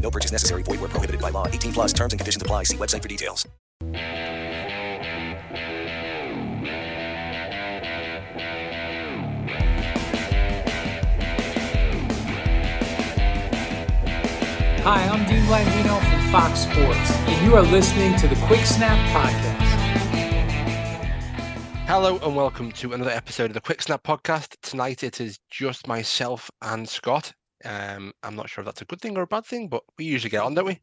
No purchase necessary. Void where prohibited by law. 18 plus terms and conditions apply. See website for details. Hi, I'm Dean Blandino from Fox Sports, and you are listening to the Quick Snap Podcast. Hello and welcome to another episode of the Quick Snap Podcast. Tonight it is just myself and Scott. Um, I'm not sure if that's a good thing or a bad thing, but we usually get on, don't we?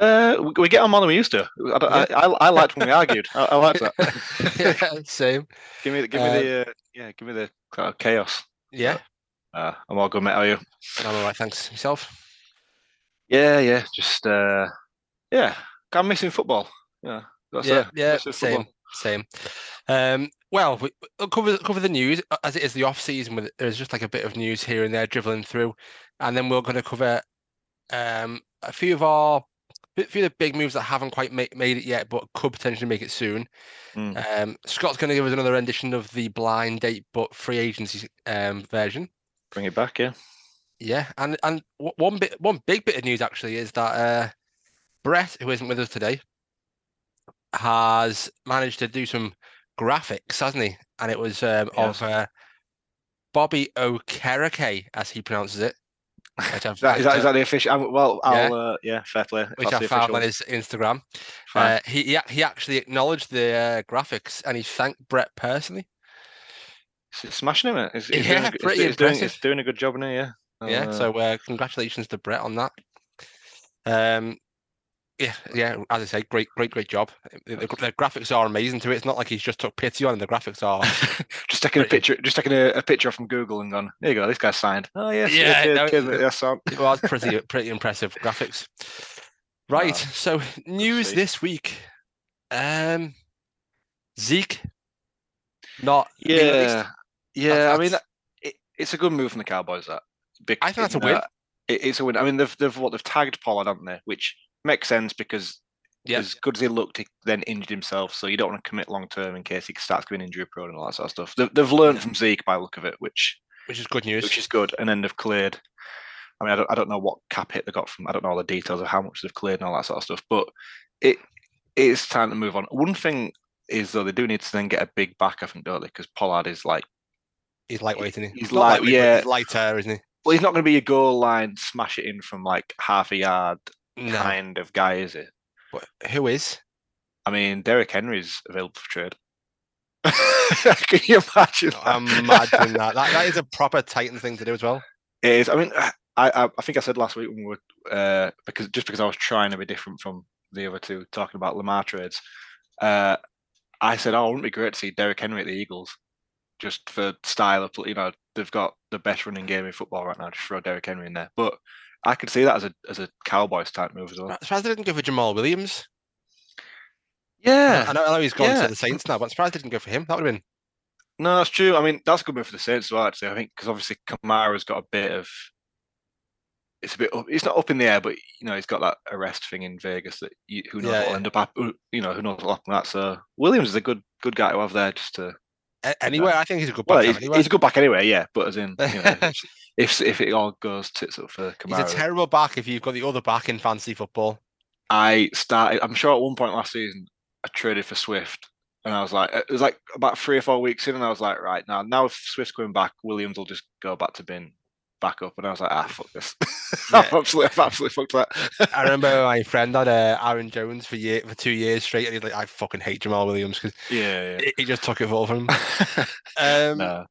Uh, we, get on more than we used to. I, don't- I, I, I liked when we argued. I, I liked that. yeah, same. give me, the- give me the, uh, yeah, give me the uh, chaos. Yeah, Uh, I'm all good, mate. How are you? I'm all right. Thanks. Yourself? Yeah, yeah. Just, uh, yeah. I'm missing football. Yeah, that's yeah, it. yeah, same, football. Same. Um, well, we, we'll cover cover the news uh, as it is the off season. With there's just like a bit of news here and there dribbling through, and then we're going to cover um a few of our a few of the big moves that haven't quite ma- made it yet, but could potentially make it soon. Mm. Um, Scott's going to give us another rendition of the blind date but free agency um version. Bring it back, yeah. Yeah, and and one bit, one big bit of news actually is that uh, Brett, who isn't with us today, has managed to do some graphics, hasn't he? And it was um, He of uh, Bobby Okereke, as he pronounces it, which I've, Is that, is that, is that the official? Well, Yeah. I'll, uh, yeah, fair play. which that's I found on his Instagram. Uh, he he actually acknowledged the uh, graphics and he thanked Brett personally. He's smashing him. He's, he's Yeah, doing, a good- pretty he's, doing, impressive. doing a good job in here. yeah. Yeah, Uh, so uh, congratulations to Brett on that. Um, yeah, yeah. As I say, great, great, great job. The, the, the graphics are amazing to it. It's not like he's just took pity on. it, The graphics are. just taking a picture, just taking a, a picture from Google and gone. There you go. This guy's signed. Oh yes, Yeah, yeah, no, yes, it pretty, pretty impressive graphics. Right. So news this week. Um, Zeke. Not. Yeah, yeah. I mean, that's- it, it's a good move from the Cowboys. That Bec- I think that's a win. that It, it's a win. I mean, they've they've what they've tagged Pollard, haven't they? Which makes sense because Yeah. as good as he looked, he then injured himself. So you don't want to commit long term in case he starts getting injury prone and all that sort of stuff. They've, they've learned from Zeke by the look of it, which Which is good news. which is good. And then they've cleared. I mean, I don't, I don't know what cap hit they got from. I don't know all the details of how much they've cleared and all that sort of stuff. But it it's time to move on. One thing is though they do need to then get a big back, I think, don't they? Because Pollard is like, He's lightweight, isn't he? he's light- lightweight, yeah. He's lighter, isn't he? well, he's not going to be a goal line smash it in from like half a yard No. kind of guy, is it? But who is? I mean, Derrick Henry's available for trade. Can you imagine? that? Imagine that. that. That is a proper Titan thing to do as well. It is. I mean, I, I I think I said last week when we were uh, because just because I was trying to be different from the other two talking about Lamar trades. Uh, I said, "Oh, wouldn't it be great to see Derrick Henry at the Eagles, just for style of play? You know, they've got the best running game in football right now. Just throw Derrick Henry in there." But I could see that as a as a Cowboys type move as well. I'm surprised they didn't go for Jamaal Williams. Yeah, I know, I know he's gone yeah. to the Saints now, but I'm surprised they didn't go for him. That would have been. No, that's true. I mean, that's a good move for the Saints as well. Actually, I think because obviously Kamara's got a bit of it's a bit. Up, it's not up in the air, but you know, he's got that arrest thing in Vegas that you, who knows Yeah, what'll yeah. end up. hap- You know, who knows what'll happen that. So Williams is a good good guy to have there just to. Anyway, I think he's a good Well, he's, anyway. he's a good back anyway, yeah. But as in, you know, if, if it all goes tits up for Kamara. He's a terrible back if you've got the other back in fantasy football. I started. I'm sure at one point last season I traded for Swift, and I was like, it was like about three or four weeks in, and I was like, right now, now if Swift's going back, Williams will just go back to being back up, and I was like, ah, fuck this. I've Yeah. absolutely, I've absolutely fucked that. I remember my friend had uh, Aaron Jones for year for two years straight, and he's like, "I fucking hate Jamaal Williams because yeah, he just took it all from him." Um, no.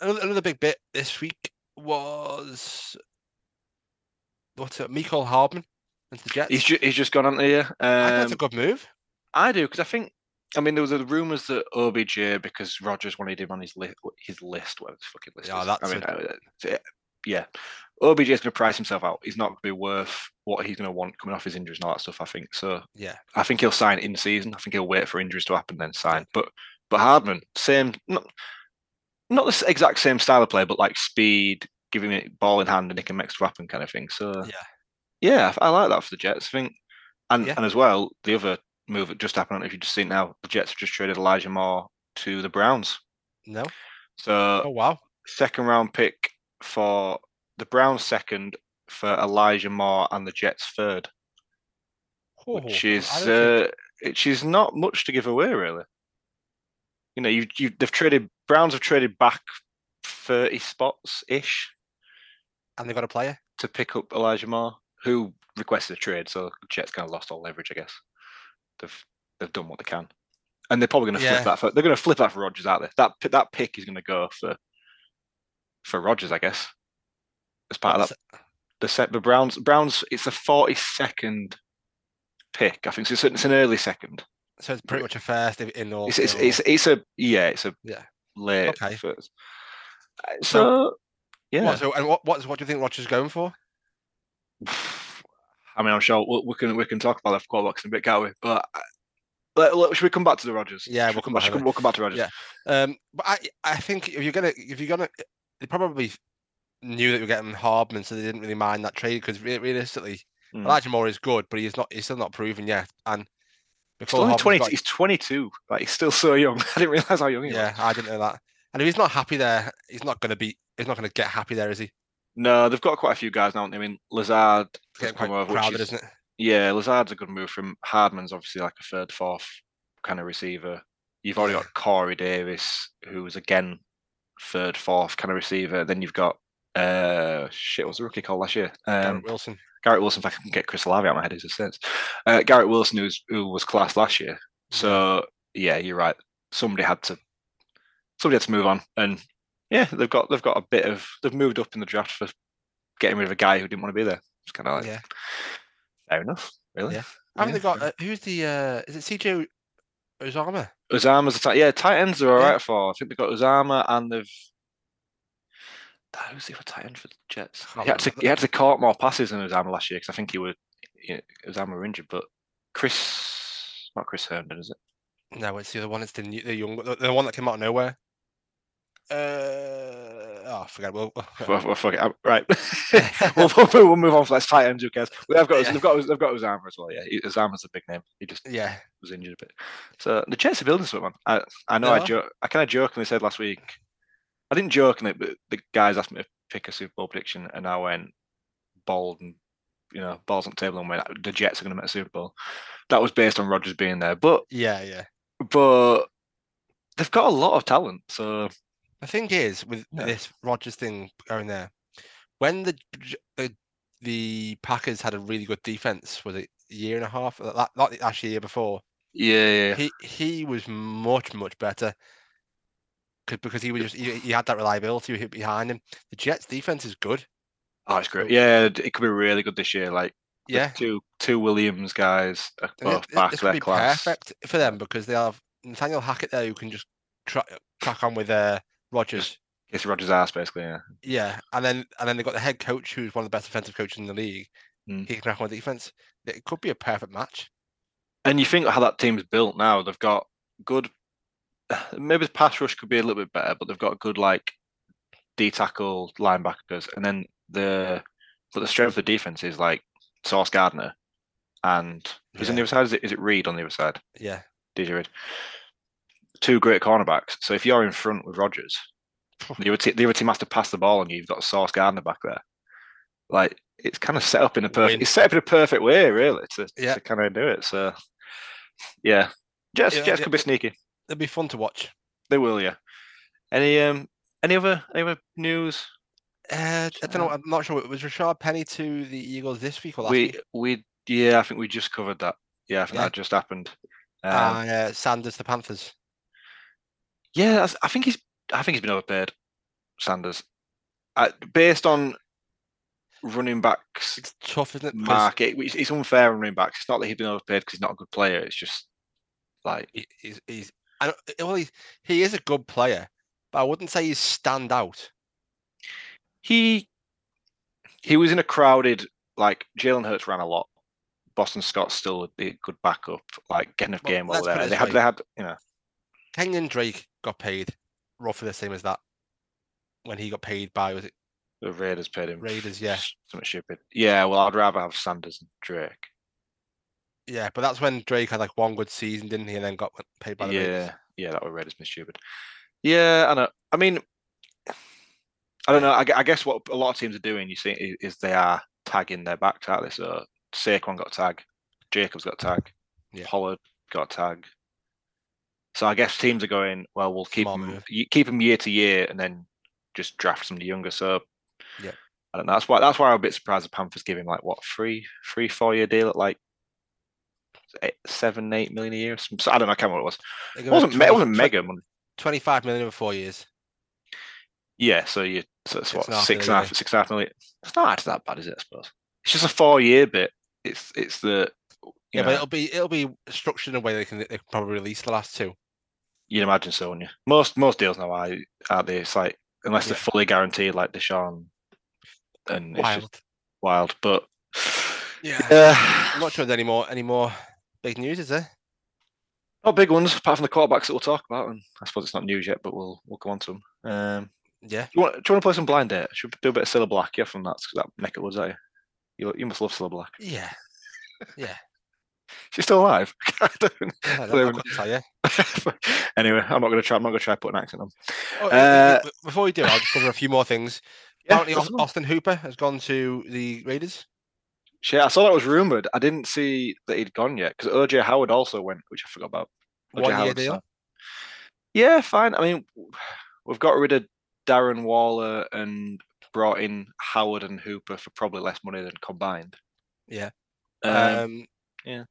another, another big bit this week was what's it? Mecole Hardman into the Jets. He's just he's just gone on here. I think Um, that's a good move. I do because I think. I mean, there was the rumours that OBJ because Rodgers wanted him on his list, his list, whatever his fucking list Yeah, is. that's I mean, a- uh, yeah, OBJ is going to price himself out. He's not going to be worth what he's going to want coming off his injuries and all that stuff. I think so. Yeah, I think he'll sign in season. I think he'll wait for injuries to happen then sign. But but Hardman, same, not not the exact same style of play, but like speed, giving it ball in hand and he can stuff happen kind of thing. So Yeah. yeah, I like that for the Jets. I think, and Yeah. and as well, the other move that just happened. I don't know if you just seen it now. The Jets have just traded Elijah Moore to the Browns. no. So Oh wow. second round pick for the Browns second for Elijah Moore and the Jets third which Oh, is I don't think- uh, which is not much to give away, really. You know, you you they've traded Browns have traded back thirty spots ish and they've got a player. to pick up Elijah Moore, who requested a trade. So Jets kind of lost all leverage, I guess. They've they've done what they can, and they're probably going to Yeah. flip that for they're going to flip that for Rodgers out there. That that pick is going to go for for Rodgers, I guess, as part of What's that. The set the Browns Browns it's a forty second pick. I think so it's, it's an early second. So it's pretty much a first in all. It's it's, it's it's a yeah, it's a Yeah. late Okay. first. Uh, So- So yeah, What, so and what what what do you think Rodgers is going for? I mean, I'm sure we, we can we can talk about the quarterbacks in a bit, can't we? But uh, let, let- should we come back to the Rodgers? Yeah, Should we'll we come back we- We'll come back to Rodgers. Yeah. Um, but I I think if you're gonna if you're gonna they probably knew that you were getting Hardman, so they didn't really mind that trade because realistically, Mm. Elijah Moore is good, but he's not he's still not proven yet. And before only 20, got- he's 22. Like he's still so young. I didn't realize how young he yeah, was. Yeah, I didn't know that. And if he's not happy there, he's not gonna be he's not gonna get happy there, is he? No, they've got quite a few guys now. I mean, Lazard has come quite over, which is, isn't it? yeah, Lazard's a good move from Hardman's obviously like a third, fourth kind of receiver. You've already got Corey Davis, who's again third, fourth kind of receiver. Then you've got uh shit, what's the rookie called last year? Um, Garrett Wilson. Garrett Wilson, if I can get Chris Olave out of my head, is a sense. Uh, Garrett Wilson, who's who was class last year. So yeah, you're right. Somebody had to somebody had to move on, and yeah, they've got they've got a bit of they've moved up in the draft for getting rid of a guy who didn't want to be there. It's kind of like Yeah. fair enough, really. Yeah. Haven't they got uh, who's the uh is it CJ Uzomah? Uzomah's a tight, yeah, tight ends are all Yeah. right for. I think they've got Uzomah and they've. Ah, Who's the other tight end for the Jets? He had, to, he had to caught more passes than Uzomah last year because I think he would. Yeah, Uzomah were injured, but Chris, not Chris Herndon, is it? No, it's the other one. It's the new, the young, the, the one that came out of nowhere. Uh, oh, I forget. Well, Well, well. I'm- Right. we'll, we'll, move on for let's tight ends. Who cares? We have got Yeah. they've got they've got Uzomah as well. Yeah, Uzomah's a big name. He just yeah, was injured a bit. So the Jets are building something. I I know They I I kind of jokingly said last week. I didn't joke in it, but the guys asked me to pick a Super Bowl prediction, and I went bold and you know balls on the table and went the Jets are going to make a Super Bowl. That was based on Rodgers being there, but yeah, yeah. but they've got a lot of talent. So The thing is, with Yeah. this Rodgers thing going there, when the the the Packers had a really good defense, was it a year and a half? uh, That, actually a year before. yeah, yeah, He he was much much better. 'Cause- he was just he, he had that reliability behind him. The Jets defense is good. oh, it's great. Yeah, it could be really good this year. Like Yeah, two two Williams guys are both it- back this would their be class. perfect for them because they have Nathaniel Hackett there who can just tra- crack on with uh, Rodgers. It's Rodgers' ass, basically. Yeah. Yeah, and then and then they've got the head coach who's one of the best defensive coaches in the league. Mm. He can crack on with defense. It could be a perfect match. And you think how that team's built now? They've got good. Maybe the pass rush could be a little bit better, but they've got good like D tackle linebackers, and then the but the strength of the defense is like Sauce Gardner, and who's on the other side? Is it is it Reed on the other side? Yeah. DJ Reed. Two great cornerbacks. So if you're in front with Rodgers, the other, the other team has to pass the ball and you. You've got Sauce Gardner back there. Like it's kind of set up in a perfect. Win. It's set up in a perfect way, really, to, Yeah. to kind of do it. So yeah, Jets, Yeah, Jets yeah. could be sneaky. It'd be fun to watch. They will, yeah. Any um any other any other news? Uh, I don't know. I'm not sure. Was Rashaad Penny to the Eagles this week or last we week? we yeah, I think we just covered that. Yeah, I think Yeah. that just happened. Um, Uh, uh, Sanders to Panthers. yeah, that's, I think he's I think he's been overpaid. Sanders, uh, based on running backs It's tough, isn't it? market, it's, it's unfair on running backs. It's not that he's been overpaid because he's not a good player. It's just like he's, he's I don't, eh, well, he's, he is a good player, but I wouldn't say he's stand out. he he was in a crowded like Jalen Hurts ran a lot. Boston Scott's still a good backup, like getting a Well, game over there. They had they had you know Kenyon Drake got paid roughly the same as that when he got paid by was it the Raiders paid him Raiders? Yeah, something stupid. Yeah, well I'd rather have Sanders and Drake. Yeah, but that's when Drake had like one good season, didn't he? And then got paid by the yeah, Raiders. yeah, that would Raiders been stupid. Yeah, I know. I mean, I don't know. I, I guess what a lot of teams are doing, you see, is they are tagging their backs out. They so Saquon got tag, Jacobs got tag, Yeah. Pollard got tag. So I guess teams are going. Well, we'll keep Small them, move. keep them year to year, and then just draft somebody younger. So Yeah. I don't know. That's why that's why I'm a bit surprised the Panthers give him like what three, three, four year deal at like eight, seven, eight million a year. So I don't know. I can't remember what it was. It wasn't, me- it wasn't mega money. 25 million over four years. Yeah, so you so it's Six what and half six and million, half, six and a half million. It's not actually that bad, is it? I suppose it's just a four year bit. It's it's the Yeah, know, but it'll be it'll be structured in a way they can they can probably release the last two. you'd imagine so, wouldn't you? Most most deals now are are they? It's like unless they're fully guaranteed, like Deshaun, and it's Wild. wild. But Yeah. yeah, I'm not sure there's any more any more big news, is there? not big ones apart from the quarterbacks that we'll talk about. And I suppose it's not news yet, but we'll we'll go on to them. Um, Yeah. do you want do you want to play some blind date? Should we do a bit of Cilla Black? Yeah, from that that neck of woods, are you? You, you must love Cilla Black. Yeah. Yeah. She's still alive. I don't- yeah I don't don't, I even- couldn't tell you. anyway, I'm not going to try. I'm not going to try put an accent on. Oh, Uh, before we do, I'll just cover a few more things. Yeah, Apparently, go Aus- for it. Austin Hooper has gone to the Raiders. Shit, I saw that was rumored. I didn't see that he'd gone yet because OJ Howard also went, which I forgot about. OJ One year deal. Yeah, fine. I mean, we've got rid of Darren Waller and brought in Howard and Hooper for probably less money than combined. Yeah. Um, Um, yeah.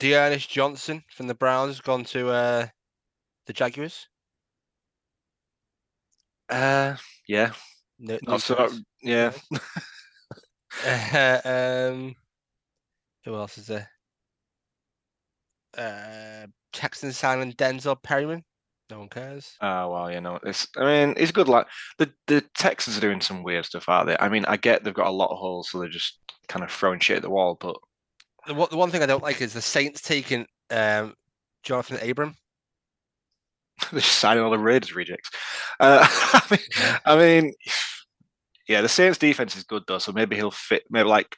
D'Ernest Johnson from the Browns has gone to uh, the Jaguars. uh, yeah. No, Not so. yeah. um, who else is there? Uh, Texans signing Denzel Perryman. No one cares. Oh well, you know, it's. I mean, it's good. Like the the Texans are doing some weird stuff, aren't they? I mean, I get they've got a lot of holes, so they're just kind of throwing shit at the wall. But The, one- the one thing I don't like is the Saints taking um, Johnathan Abram. they're just signing all the Raiders rejects. Uh, I mean. I mean, yeah, the Saints defense is good though, so maybe he'll fit. Maybe like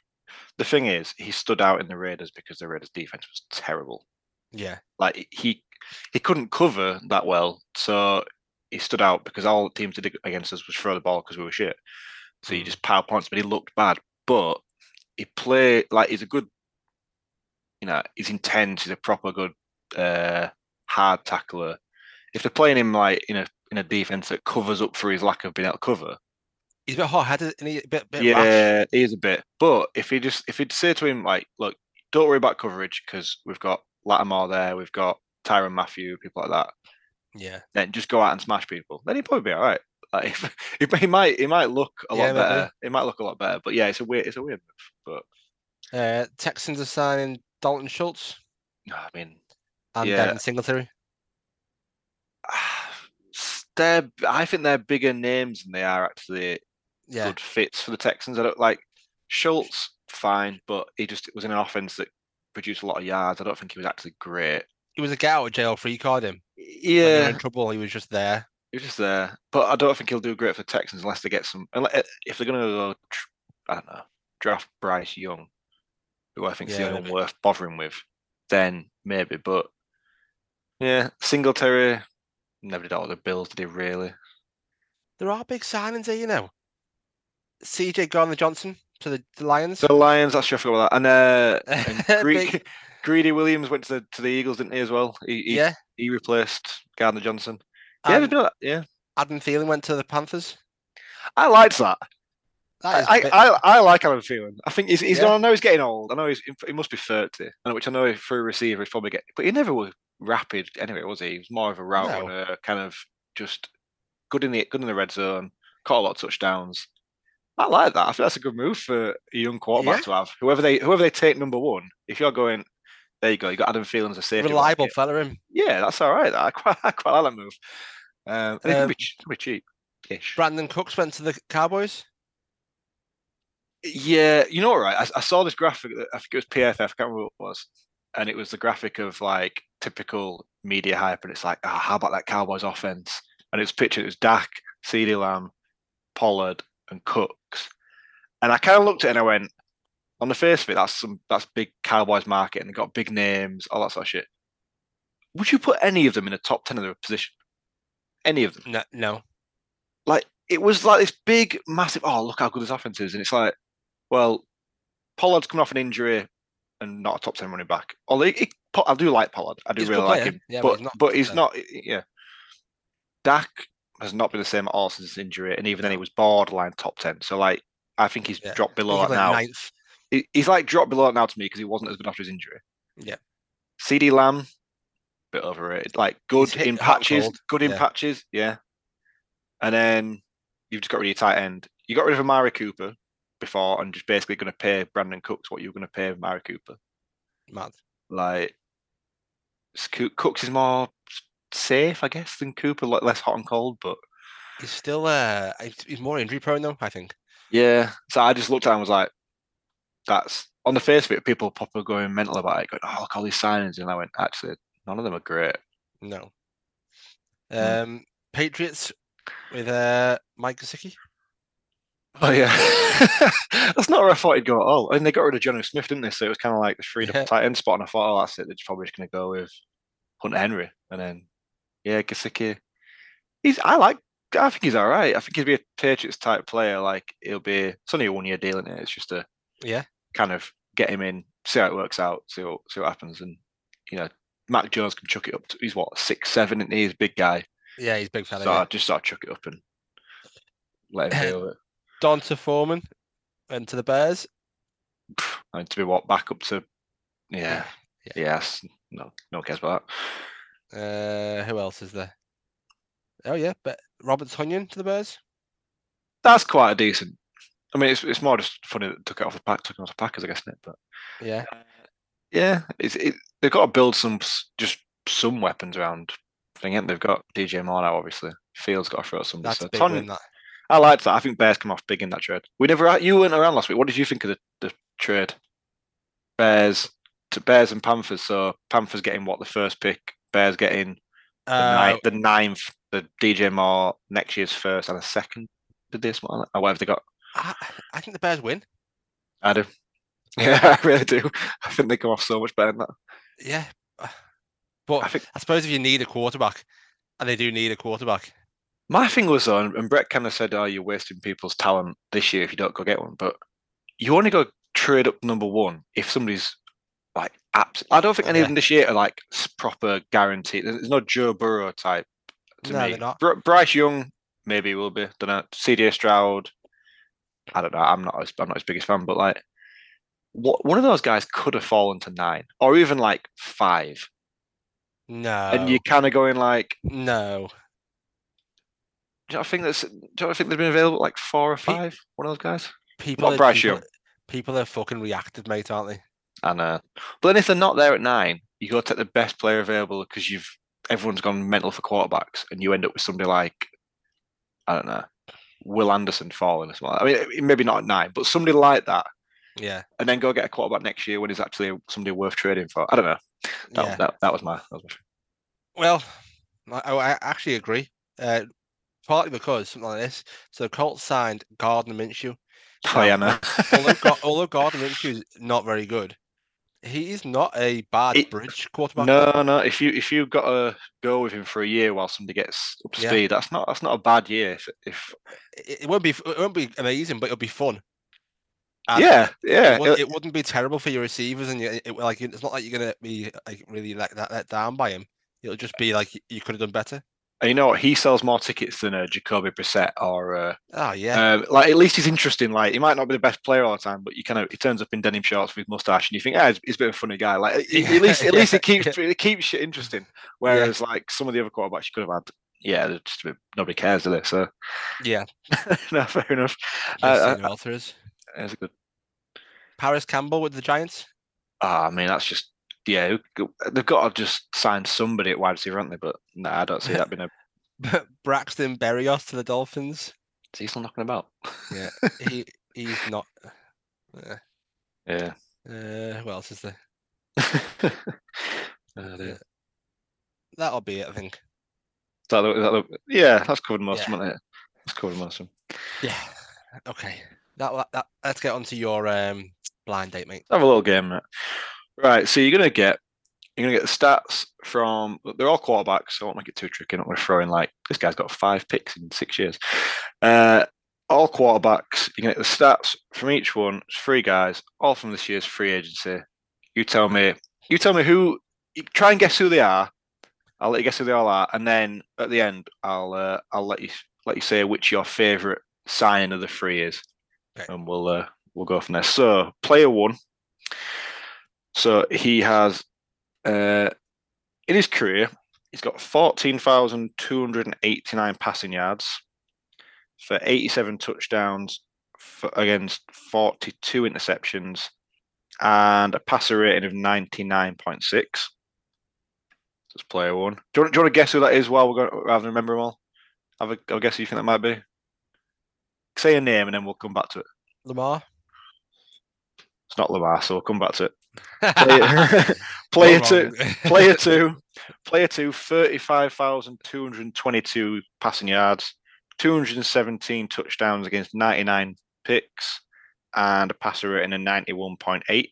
the thing is, he stood out in the Raiders because the Raiders defense was terrible. Yeah, Like he he couldn't cover that well, so he stood out because all the teams did against us was throw the ball because we were shit. So you Mm. just power points, but he looked bad. But he played like he's a good, you know, he's intense. He's a proper good uh, hard tackler. If they're playing him like in a in a defense that covers up for his lack of being able to cover, he's a bit hot-headed and he a bit, bit rash. yeah, he is a bit. But if he just if he'd say to him like, look, don't worry about coverage because we've got Lattimore there, we've got Tyrann Mathieu, people like that. Yeah, Then just go out and smash people. Then he'd probably be all right. Like if, if he might he might look a Yeah, lot maybe. better. It might look a lot better. But yeah, it's a weird it's a weird move. But uh, Texans are signing Dalton Schultz no, I mean and Yeah. Devin Singletary. they're I think they're bigger names than they are actually Yeah, good fits for the Texans. I don't like Schultz, fine, but he just was in an offense that produced a lot of yards. I don't think he was actually great. he was a get out of jail free card him. Yeah, in trouble. He was just there. he was just there, but I don't think he'll do great for the Texans unless they get some. unle- eh, If they're going to go, I don't know. draft Bryce Young, who I think is Yeah, the only one worth bothering with, then maybe. But yeah, Singletary never did all the Bills, did he really? There are big signings here, you know. CJ Gardner Johnson to the, the Lions. The Lions, that's sure I forgot about that. And uh, and Big- Greedy Williams went to the to the Eagles, didn't he as well? He he, yeah. he replaced Gardner Johnson. Yeah, been a- yeah. Adam Thielen went to the Panthers. I liked that. That I, bit- I, I, I like Adam Thielen. I think he's, he's Yeah. I know he's getting old. I know he's he must be thirty, which I know for a receiver he's probably get, but he never was rapid anyway, was he? He was more of a route No. runner, kind of just good in the good in the red zone, caught a lot of touchdowns. I like that. I think that's a good move for a young quarterback Yeah. to have. Whoever they whoever they take number one, if you're going, there you go. You got Adam Thielen as a safety. reliable blanket. fella him. Yeah, that's all right. I quite I quite like that move. Um, and it can Um, be, can be cheap. Ish. Brandin Cooks went to the Cowboys. Yeah, you know what, right? I, I saw this graphic. that- I think it was PFF. I can't remember what it was, and it was the graphic of like typical media hype, and it's like, ah, how about that Cowboys offense? And it was pictured. It was Dak, Ceedee Lamb, Pollard, and Cooks. And I kind of looked at it and I went, on the face of it, that's some that's big Cowboys market, and they got big names, all that sort of shit. Would you put any of them in the top ten of their position? Any of them? No, no. like it was like this big, massive. Oh, look how good this offense is, and it's like, well, Pollard's coming off an injury and not a top ten running back. Although he, he- I do like Pollard, I do He's really like him, yeah, but but he's not but he's not. Yeah, Dak has not been the same at all since his injury, and even then he was borderline top ten. So like, I think he's Yeah. dropped below He's like now. ninth. He's like dropped below that now to me because he wasn't as good after his injury. Yeah. CeeDee Lamb, bit overrated. Like good in patches, good in yeah. patches, yeah. And then you've just got rid of your tight end. You got rid of Amari Cooper before, and just basically going to pay Brandin Cooks what you were going to pay Amari Cooper. Mad. Like Cooks is more safe, I guess, than Cooper, like less hot and cold. But He's still uh he's- more injury prone though, I think. yeah, so I just looked at it and was like, that's on the face of it. People probably going mental about it, going, "Oh, look all these signings," and I went, actually, none of them are great. No. Hmm. Um Patriots with uh Mike Gesicki. Oh yeah, that's not where I thought he'd go at all. I And they got rid of Jonnu Smith, didn't they? So it was kind of like the freed Yeah. tight end spot, and I thought, oh, that's it. They're probably just going to go with Hunter Henry, and then yeah, Gesicki. He's I like. I think he's all right. I think he'd be a Patriots type player. Like he'll be. It's only a one year deal, is it? It's just a Yeah. kind of get him in, see how it works out, see what see what happens, and you know, Mac Jones can chuck it up. To, he's what six seven, and he's a big guy. Yeah, he's a big fella. So yeah. I just sort of chuck it up and let him deal with it. D'Onta Foreman went to the Bears. I mean, to be what back up to, yeah, Yeah. yes, no, no one cares about that. Uh who else is there? Oh yeah, but Robert Tonyan to the Bears. That's quite a decent. I mean, it's it's more just funny that took it off the pack, took it off the Packers, I guess, isn't it? But Yeah. yeah, it's it, they've got to build some just some weapons around. Thing, ain't they? they've got DJ Moore now, obviously. Fields got to throw somebody. That's So big Ton- that. I liked that. I think Bears come off big in that trade. We never, you weren't around last week. What did you think of the, the trade? Bears to Bears and Panthers. So Panthers getting what the first pick, Bears getting the, Uh, ninth, the ninth, the DJ Moore next year's first and a second. Did this one or whatever they got? I, I think the Bears win. I do. Yeah, I really do. I think they come off so much better than that. Yeah. But I I, suppose if you need a quarterback, and they do need a quarterback, my thing was on, and Brett kind of said, "Oh, you're wasting people's talent this year if you don't go get one." But you only go trade up number one if somebody's like I don't think any of them this year are like proper guaranteed. There's no Joe Burrow type to No, me. they're not. Br- Bryce Young maybe will be. Don't know. CJ Stroud. I don't know. I'm not. As, I'm not his biggest fan, but like, what one of those guys could have fallen to nine or even like five, no, and you're kind of going like, no. do you not think that's? Do you not think they've been available like four or Pe- five? One of those guys. People, Not are, Bryce people, Young. people are fucking reacted, mate, aren't they? And uh, but then if they're not there at nine, you go take the best player available because you've everyone's gone mental for quarterbacks, and you end up with somebody like I don't know, Will Anderson falling as well. I mean, maybe not at nine, but somebody like that, Yeah, and then go get a quarterback next year when he's actually somebody worth trading for. I don't know. That, yeah. that, that was my. That was my Well, I, I actually agree. Uh, partly because something like this. So the Colts signed Gardner Minshew. Diana. although, Gar- although Gardner Minshew is not very good, he is not a bad It- bridge quarterback. No, no. If you if you've got to go with him for a year while somebody gets up to Yeah. speed, that's not that's not a bad year. If, if it, won't be it won't be amazing, but it'll be fun. And yeah, yeah, it, would, wouldn't be terrible for your receivers, and you, it, like it's not like you're gonna be like really like that let down by him. It'll just be like you could have done better. And you know what? He sells more tickets than uh, Jacoby Brissett or uh, Oh yeah, Um, like at least he's interesting. Like he might not be the best player all the time, but you kind of he turns up in denim shorts with mustache, and you think, ah, he's, he's a bit of a funny guy. Like he- at least at least it Yeah, keeps it keeps shit interesting. Whereas like some of the other quarterbacks you could have had, yeah, just a bit, nobody cares, do they? So yeah. no, fair enough. Uh, you. That's a good. Parris Campbell with the Giants. Ah, I mean that's just yeah. They've got to just sign somebody at wide receiver, haven't they? But no, I don't see that being a. Braxton Berrios to the Dolphins. Is he still knocking about? Yeah, he he's not. Uh, Yeah. uh, who else is there? Uh. That'll be it, I think. That the- that the- yeah, that's covered most of Yeah. them, isn't it? That's covered most of them. Yeah. Okay. That, that let's get on to your um blind date, mate. have a little game, mate. Right, so you're gonna get you're gonna get the stats from they're all quarterbacks, so I won't make it too tricky. I'm not gonna throw in like this guy's got five picks in six years. Uh all quarterbacks, you can get the stats from each one. It's three guys, all from this year's free agency. You tell me you tell me who try and guess who they are. I'll let you guess who they all are, and then at the end I'll uh, I'll let you let you say which your favourite sign of the three is. Okay. And we'll uh, we'll go from there. So player one. So he has uh, in his career, he's got 14,289 passing yards for 87 touchdowns for, against 42 interceptions and a passer rating of 99.6. That's player one. Do you, want, do you want to guess who that is while we're going rather than remember them all? Have a, have a guess who you think that might be? Say a name and then we'll come back to it. Lamar. It's not Lamar, so we'll come back to it. Player, two, player two, player two, 35,222 passing yards, 217 touchdowns against 99 picks, and a passer rating of 91.8.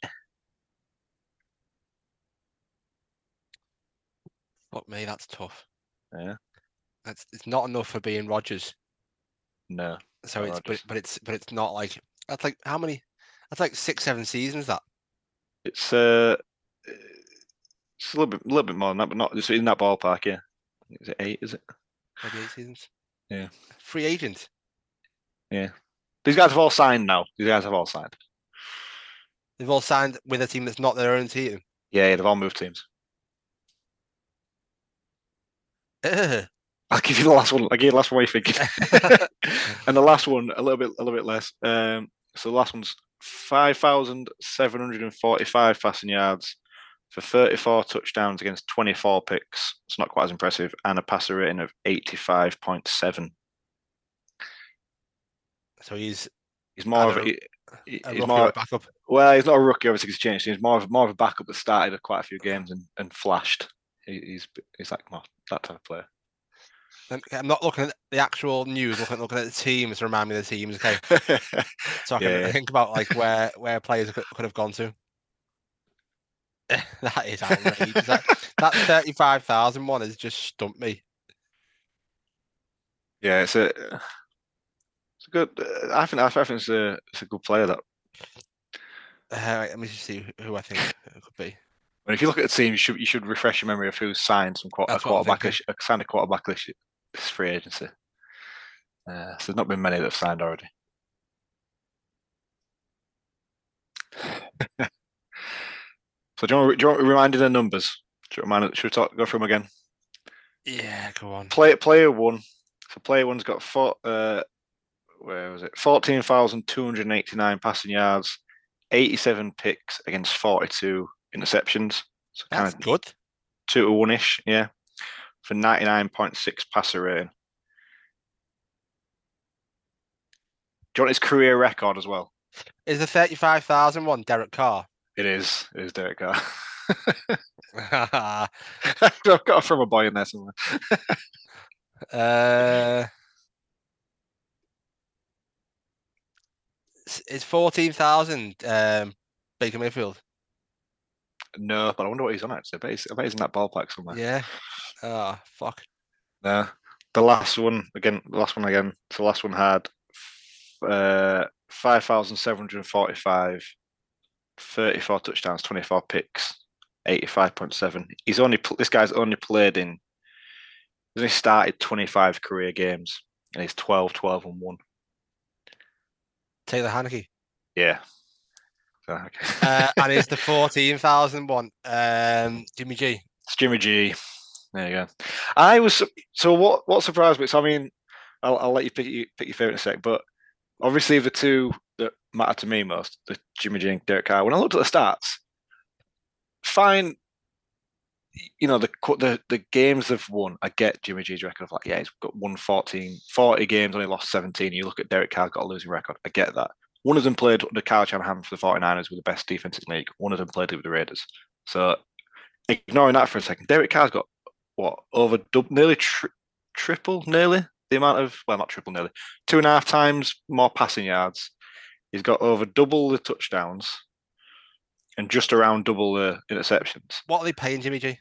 Fuck me, that's tough. Yeah. That's it's not enough for being Rodgers. No. So it's but, but it's but it's not like that's like how many? That's like six seven seasons. That It's uh it's a little bit a little bit more than that, but not it's in that ballpark, yeah. Is it eight, is it? maybe eight seasons. Yeah. Free agent. Yeah. These guys have all signed now. These guys have all signed. They've all signed with a team that's not their own team. Yeah, yeah, they've all moved teams. Ugh. I'll give you the last one. I'll give you the last one. What you think? and the last one, a little bit, a little bit less. Um, so the last one's five thousand seven hundred and forty-five passing yards for thirty-four touchdowns against twenty-four picks. It's not quite as impressive, and a passer rating of eighty-five point seven. so he's He's more of a, he- he- a he's more or backup. well, he's not a rookie. obviously, he's changed. He's more of more of a backup that started quite a few games and, and flashed. He, he's he's like more that type of player. I'm- not looking at the actual news. Looking looking at the teams to remind me of the teams. Okay, so I can Yeah, think about like where where players could, could have gone to. that is outrageous. that that thirty five thousand one has just stumped me. Yeah, it's a it's a good. Uh, I think I think it's a it's a good player. That Uh, right, let me just see who- I think it could be. and if you look at the team, you should you should refresh your memory of who's signed some a quarterback uh, signed a quarterback this, this free agency. Uh, so there's not been many that have signed already. so do you, want, do you want reminding the numbers? Do you remind, should we talk, go through them again? Yeah, go on. Play, player one. So player one's got four. Uh, where was it? Fourteen thousand two hundred eighty-nine passing yards, eighty-seven picks against forty-two interceptions. So kind That's of good. two to one ish, yeah, for ninety-nine point six passer rating. Do you want his career record as well? Is the thirty five thousand one Derek Carr? It is. It is Derek Carr. uh, I've got to throw a boy in there somewhere. s- is fourteen thousand um, Baker Mayfield? No, but I wonder what he's on actually. I bet he's, I bet he's in that ballpark somewhere. Yeah. Ah, fuck. No. The last one again. The last one again. So the last one had uh, five thousand seven hundred forty-five, 34 touchdowns, twenty-four picks, eighty-five point seven. He's only this guy's only played in. He's only started twenty-five career games, and he's 12, 12 and one. Taylor Heinicke. Yeah. Uh, and it's the fourteen thousand one. Um, Jimmy G. It's Jimmy G. There you go. I was so what? What surprised me? So I mean, I'll, I'll let you pick your pick your favorite in a sec, but obviously the two that matter to me most, the Jimmy G and Derek Carr. When I looked at the stats, fine. You know the the the games they've won. I get Jimmy G's record of like yeah, he's got won 14, 40 games, only lost seventeen. You look at Derek Carr, got a losing record. I get that. One of them played under Kyle Shanahan for the 49ers with the best defense in the league. One of them played with the Raiders. So ignoring that for a second, Derek Carr's got what over dub, nearly tri- triple, nearly the amount of well, not triple, nearly two and a half times more passing yards. He's got over double the touchdowns and just around double the interceptions. What are they paying Jimmy G?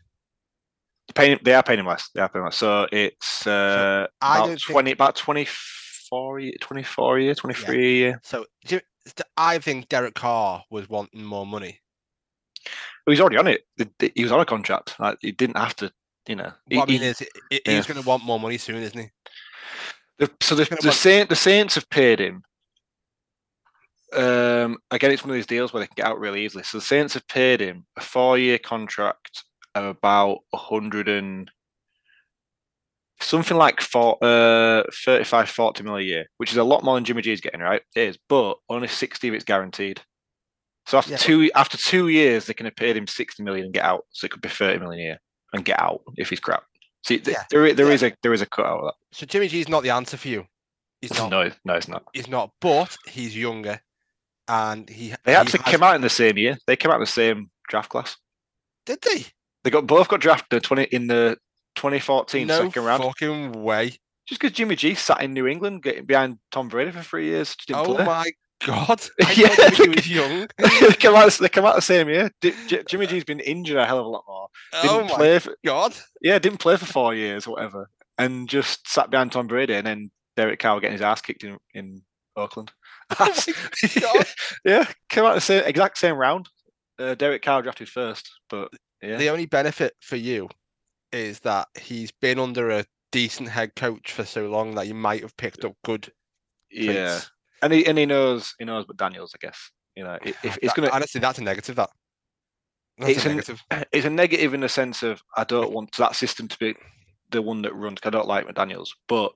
Paying, they are paying him less. They are paying less. So it's uh, I about don't think- twenty, about twenty four, 24 a year, twenty three a year. So I think Derek Carr was wanting more money. Well, he's already on it. He was on a contract. Like, he didn't have to, you know. he- I mean he- is, i- yeah. he's going to want more money soon, isn't he? The, so the, the, Saint, the Saints have paid him. Um, again, it's one of these deals where they can get out really easily. So the Saints have paid him a four-year contract of about a hundred and something like four, uh, 35, 40 mil a year, which is a lot more than Jimmy G is getting, right? It is, but only 60 of it's guaranteed. So after Yeah, two after two years, they can have paid him 60 million and get out. So it could be 30 million a year and get out if he's crap. See, th- Yeah, there, there yeah. is a there is a cut out of that. So Jimmy G's not the answer for you. He's not. No, no, it's not. He's not. But he's younger, and he. They he actually has- came out in the same year. They came out in the same draft class. Did they? They got both got drafted twenty in the 2014 No second round. fucking way. Just because Jimmy G sat in New England, getting behind Tom Brady for three years, Oh play. my god! I Yeah. Jimmy was young. they came out. They came out the same year. Di- J- Jimmy G's been injured a hell of a lot more. Didn't Oh my play. For, god! yeah, didn't play for four years or whatever, and just sat behind Tom Brady, and then Derek Carr getting his ass kicked in in Oakland. Oh my God. yeah, came out the same exact same round. Uh, Derek Carr drafted first, but yeah, The only benefit for you is that he's been under a decent head coach for so long that you might have picked up good. yeah, traits. And he and he knows he knows but Daniels, I guess. You know, if, if it's gonna, honestly, that's a negative. That that's It's a negative. it's a negative in the sense of I don't want that system to be the one that runs. I don't like McDaniel's, but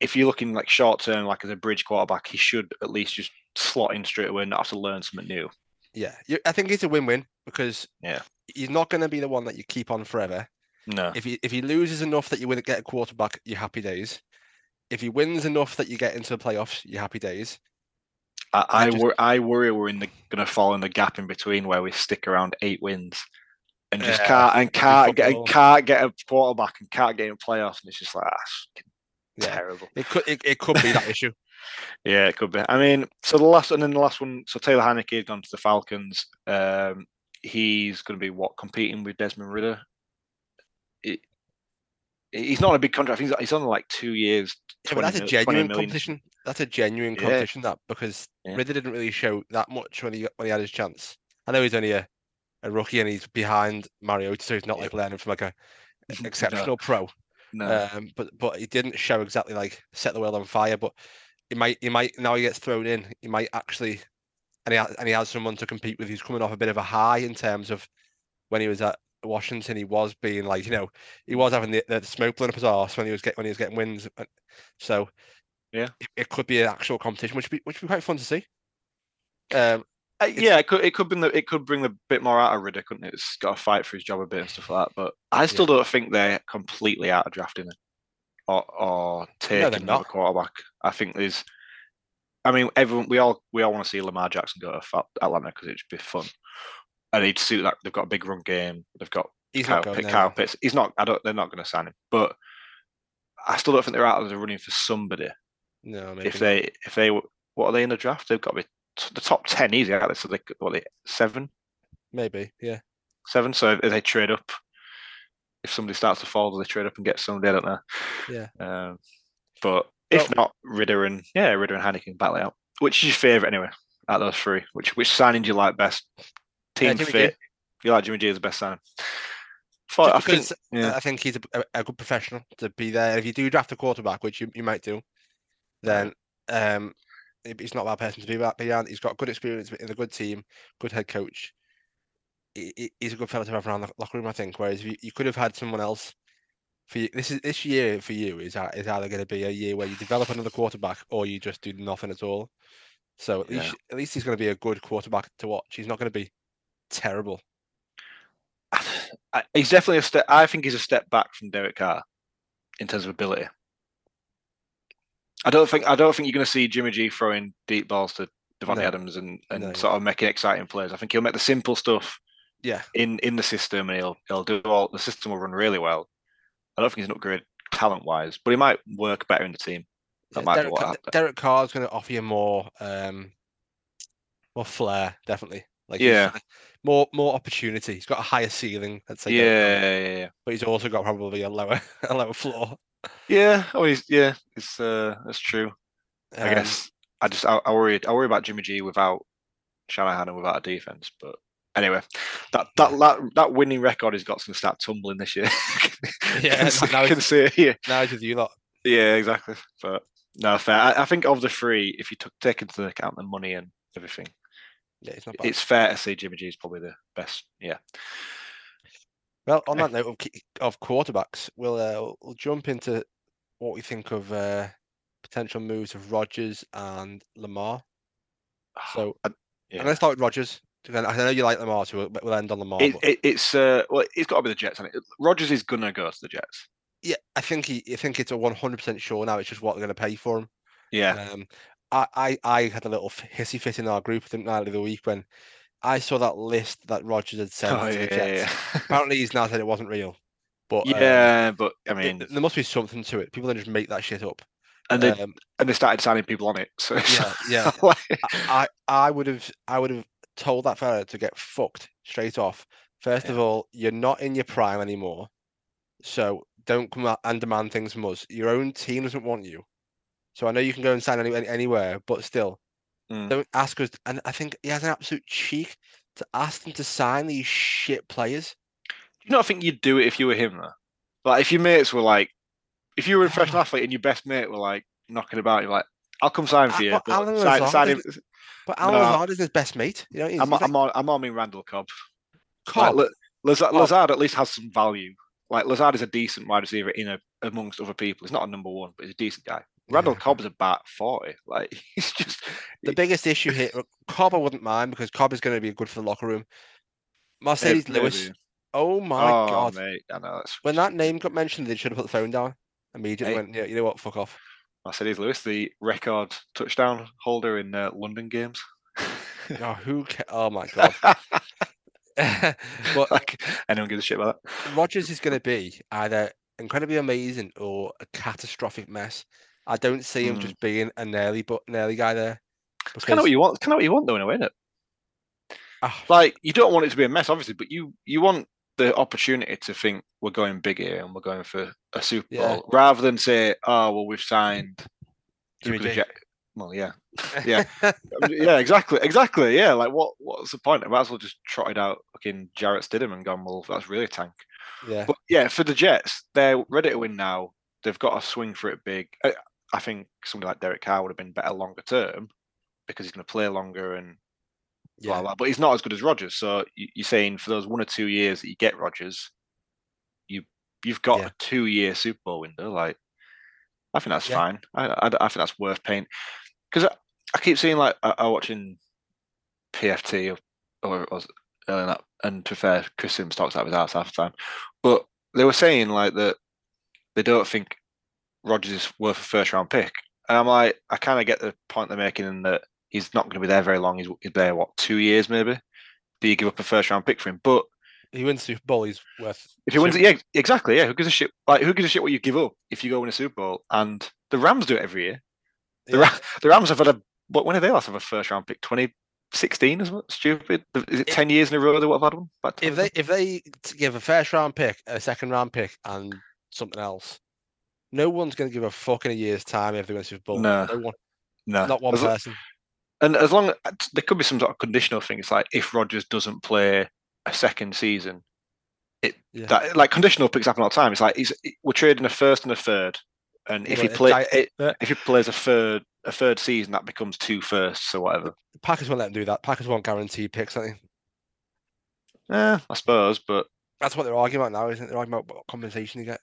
if you're looking like short term, like as a bridge quarterback, he should at least just slot in straight away and not have to learn something new. Yeah, you, I think it's a win-win because Yeah. he's not going to be the one that you keep on forever. No, If he if he loses enough that you win get a quarterback, you're happy days. If he wins enough that you get into the playoffs, you're happy days. I I I, just- wor- I worry we're in the going to fall in the gap in between where we stick around eight wins and just Yeah, can't and can't get and can't get a quarterback and can't get in playoffs, and it's just like ah, Yeah. terrible. It could it, it could be that issue. Yeah, it could be. I mean, so the last and then the last one. So Taylor Heinicke has gone to the Falcons. Um, he's going to be what competing with Desmond Ridder. It, he's not a big contract. He's he's on like two years. Yeah, but that's a genuine competition. That's a genuine Yeah. competition. That because Yeah. Ridder didn't really show that much when he when he had his chance. I know he's only a, a rookie and he's behind Mariota, so he's not Yeah. like learning from like a No, exceptional pro. No, Um, but but he didn't show exactly like set the world on fire. But he might he might now he gets thrown in. He might actually, and he ha- and he has someone to compete with. He's coming off a bit of a high in terms of when he was at Washington. He was being like you know he was having the, the smoke blowing up his arse when he was getting when he was getting wins. So Yeah. it, it could be an actual competition, which would be which would be quite fun to see. Um, Uh, yeah, it could it could bring the it could bring the bit more out of Ridder, couldn't it? It's got to fight for his job a bit and stuff like that. But I still don't think they're completely out of drafting him or or taking another not. quarterback. I think there's. I mean, everyone we all we all want to see Lamar Jackson go to Atlanta because it'd be fun. And he'd suit that. They've got a big run game. They've got he's Kyle, not Kyle Pitts. He's not. I don't. They're not going to sign him. But I still don't think they're out of the running for somebody No, if not. they if they what are they in the draft? They've got to be t- the top ten easy, aren't they? So they what are they seven, Maybe, yeah. seven. So if they trade up, if somebody starts to fall, do they trade up and get somebody? I don't know. Yeah. Um, but if Well- not, Ridder and yeah, Ridder and Heinicke battle out. Which is your favourite anyway? Out of those three, which which signing do you like best? Team G. fit. You like Jimmy G as the best signing? Thought- I think, yeah. I think he's a, a, good professional to be there. If you do draft a quarterback, which you, you might do, then um, he's not a bad person to be behind. He's got good experience in a good team, good head coach. He, he- he's a good fellow to have around the locker room, I think. Whereas if you, you could have had someone else for you, this is this year for you is is either going to be a year where you develop another quarterback or you just do nothing at all. So at Yeah. least at least he's going to be a good quarterback to watch. He's not going to be terrible. I- he's definitely a step. I think he's a step back from Derek Carr in terms of ability. I don't think I don't think you're going to see Jimmy G throwing deep balls to Davante No. Adams and, and No, sort of making exciting plays. I think he'll make the simple stuff Yeah, in in the system, and he'll he'll do all the system will run really well. I don't think he's an upgrade talent wise, but he might work better in the team. That Yeah, might Derek, be what happened. Derek Carr is going to offer you more, um, more flair, definitely. Like Yeah. more more opportunity. He's got a higher ceiling, let's say. Carr, Yeah, yeah, yeah. but he's also got probably a lower a lower floor. Yeah, oh, he's yeah, it's uh, that's true. I Um, guess I just I, I worry I worry about Jimmy G without Shanahan and without a defense. But anyway, that that that, that winning record has got to start tumbling this year. Yeah, see, now can see it here. now he's with you lot. Yeah, exactly. But no, fair. I, I think of the three, if you took take into account the money and everything, Yeah, it's not bad. it's fair to say Jimmy G is probably the best. Yeah. Well, on that note of, of quarterbacks, we'll uh, we'll jump into what we think of uh, potential moves of Rodgers and Lamar. So I- I'm going to start with Rodgers. I know you like Lamar, so we'll, we'll end on Lamar. It, but- it, it's uh, well, it's got to be the Jets. And Rodgers is gonna go to the Jets. Yeah, I think he. I think it's a one hundred percent sure now. It's just what they're going to pay for him. Yeah. Um, I, I, I had a little hissy fit in our group, I, the week when I saw that list that Rodgers had sent Oh, yeah, yeah, yeah. Apparently, he's now said it wasn't real. But um, yeah, but I it- mean, there must be something to it. People don't just make that shit up. and they Um, and they started signing people on it. So yeah, yeah. like- I, I would have, I would have told that fella to get fucked straight off. First of all, you're not in your prime anymore, so don't come out and demand things from us. Your own team doesn't want you, so I know you can go and sign any, any- anywhere, but still, Mm. don't ask us. And I think he has an absolute cheek to ask them to sign these shit players. Do you not think you'd do it if you were him though? Like if your mates were like, if you were a professional athlete and your best mate were like knocking about, you're like, I'll come sign for you. but But Allen sign, Lazard sign is- But Allen No. Lazard is his best mate. You know, he's, I'm, he's I'm, like, on, I'm on in Randall Cobb. Cobb. Like, Lazard, Cobb. Lazard at least has some value. Like Lazard is a decent wide receiver in a, amongst other people. He's not a number one, but he's a decent guy. Randall Yeah. Cobb's about forty. Like he's just The biggest issue here, Cobb I wouldn't mind because Cobb is going to be good for the locker room. Marcedes Lewis. maybe. Oh my oh, god! mate, I know that's When that name got mentioned, they should have put the phone down immediately. Hey. Went, yeah, you know what? Fuck off. Marcedes Lewis, the record touchdown holder in uh, London games. Oh, who? Ca- oh my god! but like anyone gives a shit about that? Rodgers is going to be either incredibly amazing or a catastrophic mess. I don't see him Hmm. just being a nearly but nearly guy there. It's kind of what you want. It's kind of what you want, though, in a way, isn't it? Ah, Like you don't want it to be a mess, obviously, but you you want the opportunity to think we're going big here and we're going for a Super Yeah. Bowl, rather than say, oh well, we've signed. Jimmy Super G. Jet- Well, yeah, yeah, yeah, exactly, exactly, yeah. Like, what what's the point? I might as well just trotted out fucking Jarrett Stidham and gone. Well, that's really a tank. yeah. But yeah, for the Jets, they're ready to win now. They've got to swing for it big. I, I think somebody like Derek Carr would have been better longer term because he's going to play longer and blah Yeah. blah. But he's not as good as Rodgers. So you- you're saying for those one or two years that you get Rodgers, you you've got Yeah. a two year Super Bowl window. Like, I think that's Yeah. fine. I, I, I think that's worth paying because I, I keep seeing like I, I watching PFT or, was earlier that, and to fair, Chris Sims talks out of his ass half the time, but they were saying like that they don't think Rodgers is worth a first round pick, and I'm like, I kind of get the point they're making in that he's not going to be there very long. He's, he's there what two years maybe. Do you give up a first round pick for him? But He wins Super Bowl. He's worth. if he wins, it, yeah, exactly, yeah. Who gives a shit? Like, who gives a shit what you give up if you go win a Super Bowl? And the Rams do it every year. The, Yeah. Ra- the Rams have had a But when did they last have a first round pick? 2016 is what stupid. Is it If- 10 years in a row they would have had one? If they if they give a first round pick, a second round pick, and something else, no one's going to give a fuck in a year's time if they win Super Bowl. No. no one, no, not one As lo- person. And as long there could be some sort of conditional thing. It's like if Rodgers doesn't play a second season, it Yeah. that like conditional picks happen all the time. It's like he's, we're trading a first and a third, and Yeah, if he play gi- it, uh, if he plays a third a third season, that becomes two firsts or whatever. The Packers won't let them do that. Packers won't guarantee picks. I think Eh, I suppose, but that's what they're arguing about now, isn't it? They're arguing about what compensation you get.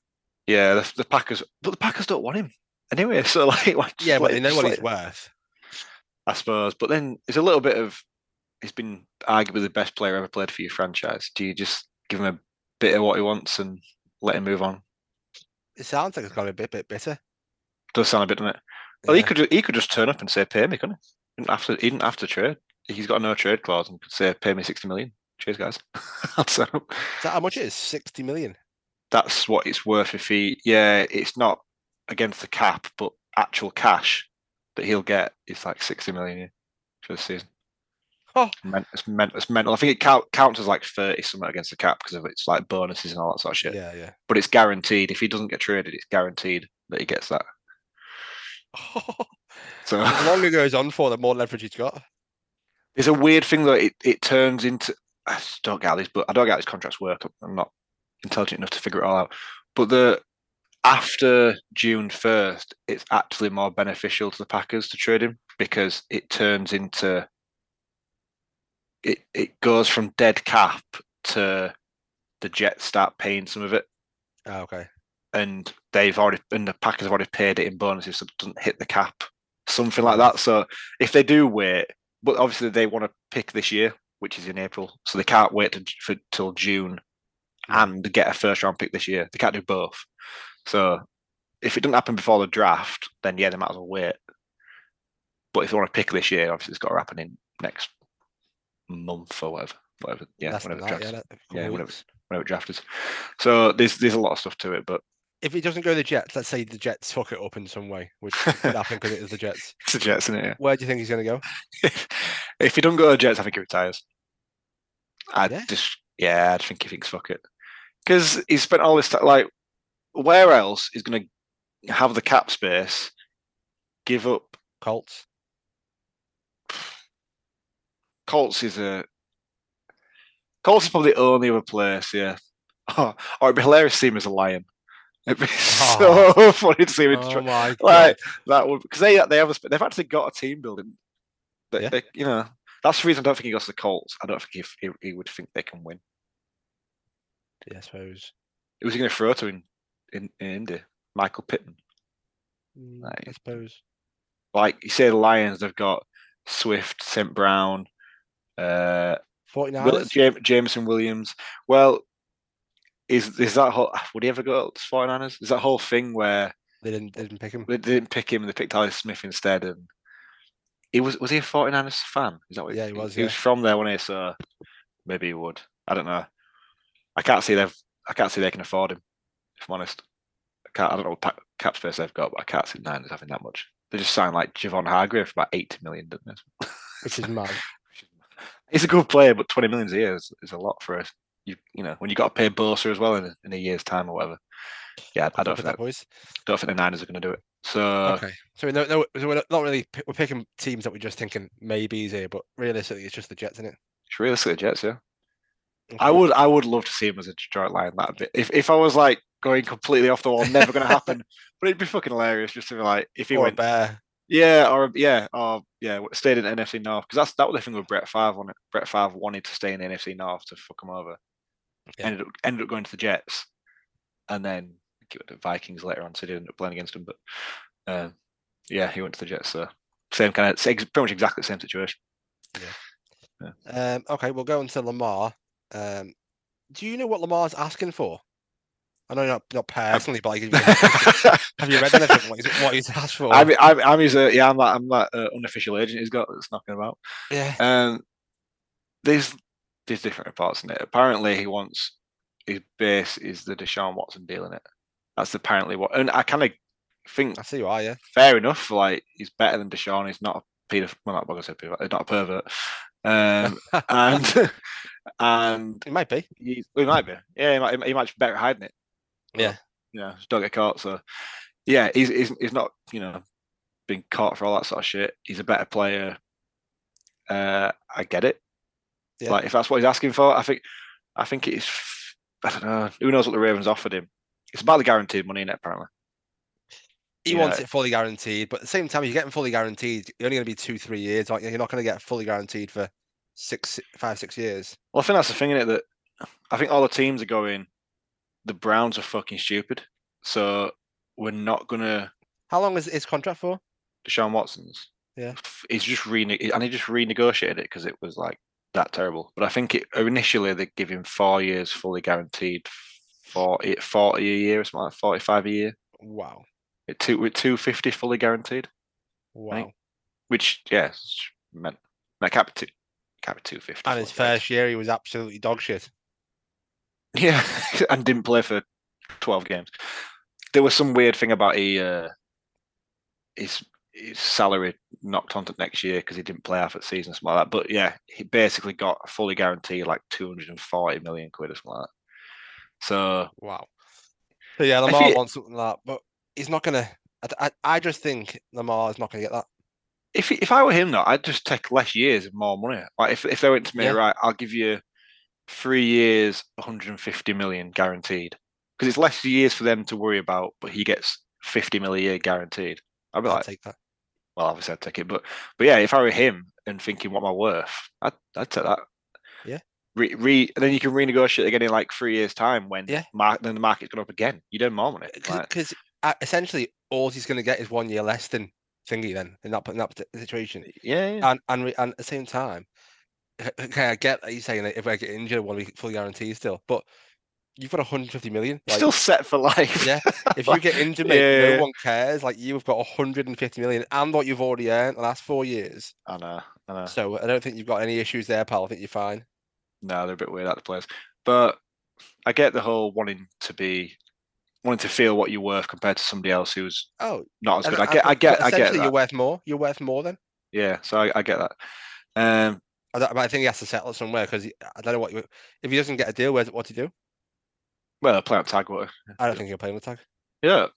Yeah, the, the Packers, but the Packers don't want him anyway. So like, Yeah, but they know what he's worth. I suppose. But then it's a little bit of he's been arguably the best player ever played for your franchise. Do you just give him a bit of what he wants and let him move on? It sounds like it's got a bit bit bitter. Does sound a bit, doesn't it? Well, he could he could just turn up and say, "Pay me," couldn't he? He didn't have to. He didn't have to trade. He's got no trade clause and could say, "Pay me sixty million. Cheers, guys. I'll. Is that how much it is? Sixty million. That's what it's worth if he. Yeah, it's not against the cap, but actual cash that he'll get is like sixty million yeah, for the season. Oh. It's, men- it's mental. I think it count, counts as like thirty something against the cap because of it's like bonuses and all that sort of shit. Yeah, yeah. But it's guaranteed. If he doesn't get traded, it's guaranteed that he gets that. So the longer it goes on for, the more leverage he's got. There's a weird thing that It, it turns into. I don't get how these, but I don't get how these contracts work. I'm not intelligent enough to figure it all out. But the after June first, it's actually more beneficial to the Packers to trade him because it turns into. It it goes from dead cap to the Jets start paying some of it, Oh, okay. and they've already and the Packers have already paid it in bonuses, so it doesn't hit the cap, something like that. So if they do wait, but obviously they want to pick this year, which is in April, so they can't wait to, for till June and get a first round pick this year. They can't do both. So if it doesn't happen before the draft, then yeah, they might as well wait. But if they want to pick this year, obviously it's got to happen in next month or whatever, whatever. Yeah, Less whenever draft, yeah, that- yeah, whenever, whenever draft is. So there's there's a lot of stuff to it, but If it doesn't go the Jets, let's say the Jets fuck it up in some way, which could happen because it is the Jets. it's the Jets, isn't it? Yeah. Where do you think he's going to go? if, he doesn't go to the Jets, I think he retires. I Yeah? just yeah, I think he thinks fuck it because he spent all this time. Like, where else is going to have the cap space? Give up Colts. Colts is a Colts is probably the only other place, yeah. Oh, or it'd be hilarious to see him as a lion. It'd be so oh. funny to see him. Oh my god. like that would because they they have a, they've actually got a team building. That Yeah. they, you know that's the reason I don't think he goes to the Colts. I don't think he, he, he would think they can win. Yeah, I suppose. Who's he going to throw to in, in, in Indy? Michael Pittman. Mm, Like- I suppose. Like you say, the Lions. They've got Swift, St. Brown, uh, 49ers? Will, Jam- Jameson Williams. Well, is is that whole? Would he ever go to 49ers? Is that whole thing where they didn't they didn't pick him. they didn't pick him and they picked Alex Smith instead? And he was was he a 49ers fan? Is that what Yeah, he was, He was from there, wasn't he? So maybe he would. I don't know. I can't see they've. I can't see they can afford him. If I'm honest, I can't. I don't know what cap space they've got, but I can't see the Niners having that much. They just signed like Javon Hargrave for about 80 million, didn't they? Which is mad. He's a good player, but 20 million a year is, is a lot for us. You you know when you got to pay Bosa as well in a, in a year's time or whatever. Yeah, I don't think, that, boys. don't think the Niners are going to do it. So Okay. So know, no, so we're not- really we're picking teams that we're just thinking maybes here, but realistically it's just the Jets, isn't it? it's realistically Jets, yeah. I would I would love to see him as a Detroit Lion that bit. If if I was like going completely off the wall, never going to happen. But it'd be fucking hilarious just to be like if he or a went bear. Yeah, or yeah, or yeah, stayed in NFC North because that's that was the thing with Brett Favre. Wanted, Brett Favre wanted to stay in the NFC North to fuck him over. Yeah. Ended up ended up going to the Jets, and then he went to the Vikings later on, so he ended up playing against him. But um, yeah, he went to the Jets. So same kind of pretty much exactly the same situation. Um, okay, we'll go on to Lamar. Um, do you know what Lamar's asking for? I know not not personally, but like, have you- read anything? What he's, what he's asked for? I'm, I'm, I'm his, uh, yeah, I'm that, I'm that uh, unofficial agent he's got that's knocking about. yeah. Um, there's there's different reports in it. Apparently, he wants his base is the Deshaun Watson deal in it. That's apparently what, and I kind of think I see why. Yeah. fair enough. Like he's better than Deshaun. He's not pedo. Well, not say pedo, not a pervert. Um, and and It might be. he, he might be. Yeah, he might, he might be better at hiding it. Yeah. Yeah, just don't get caught. So, yeah, he's, he's he's not you know being caught for all that sort of shit. He's a better player. Uh, I get it. Yeah. Like if that's what he's asking for, I think I think it's I don't know. Who knows what the Ravens offered him? It's about the guaranteed money in it, apparently. He Yeah. wants it fully guaranteed, but at the same time, if you're getting fully guaranteed, you're only going to be two, three years, aren't you? You're not going to get fully guaranteed for six, five, six years. Well, I think that's the thing in it that I think all the teams are going. The Browns are fucking stupid, so we're not gonna. How long is his contract for? Deshaun Watson's. Yeah. he's just rene and he just renegotiated it because it was like that terrible. But I think it initially they give him four years fully guaranteed, forty eh, forty a year or something like forty five a year. Wow, It two with two fifty fully guaranteed, wow. which yeah, meant meant cap two fifty. And his first year, he was absolutely dog shit. Yeah, and didn't play for twelve games. There was some weird thing about he uh, his his salary knocked onto next year because he didn't play half at season, something like that. But yeah, he basically got fully guaranteed like two hundred and forty million quid or something like that. So Wow. So yeah, Lamar he- wants something like that, but he's not gonna. I, I, I just think Lamar is not gonna get that. If if I were him, though, I'd just take less years and more money. Like if if they went to me, Yeah. right, I'll give you three years, one hundred and fifty million guaranteed, because it's less years for them to worry about, but he gets fifty million a year guaranteed. I'd be I'll like, take that. well, obviously I'd take it, but but yeah, if I were him and thinking what am I worth, I'd I'd take that. Yeah. Re, re then you can renegotiate again in like three years' time when Yeah. mar- then the market's gone up again. You don't more money. Uh, like, Because uh, essentially, all he's gonna get is one year less than thingy. Then in that in that situation, yeah, yeah. and and and at the same time, okay, I get that you're saying that if I get injured, I want to be fully guaranteed still, but you've got 150 million. Like, still set for life. yeah, if you get injured, mate, Yeah. no one cares. Like you've got 150 million and what you've already earned the last four years. I know, I know. So I don't think you've got any issues there, pal. I think you're fine. No, they're a bit weird at the players, but I get the whole wanting to be, wanting to feel what you're worth compared to somebody else who's Oh, not as good. I get, I get, I get that. You're worth more. You're worth more then. Yeah, so I, I get that. Um, I, but I think he has to settle somewhere because I don't know what you. If he doesn't get a deal, where's what to do? well, play on tag water. I don't think he'll play on the tag. Yeah.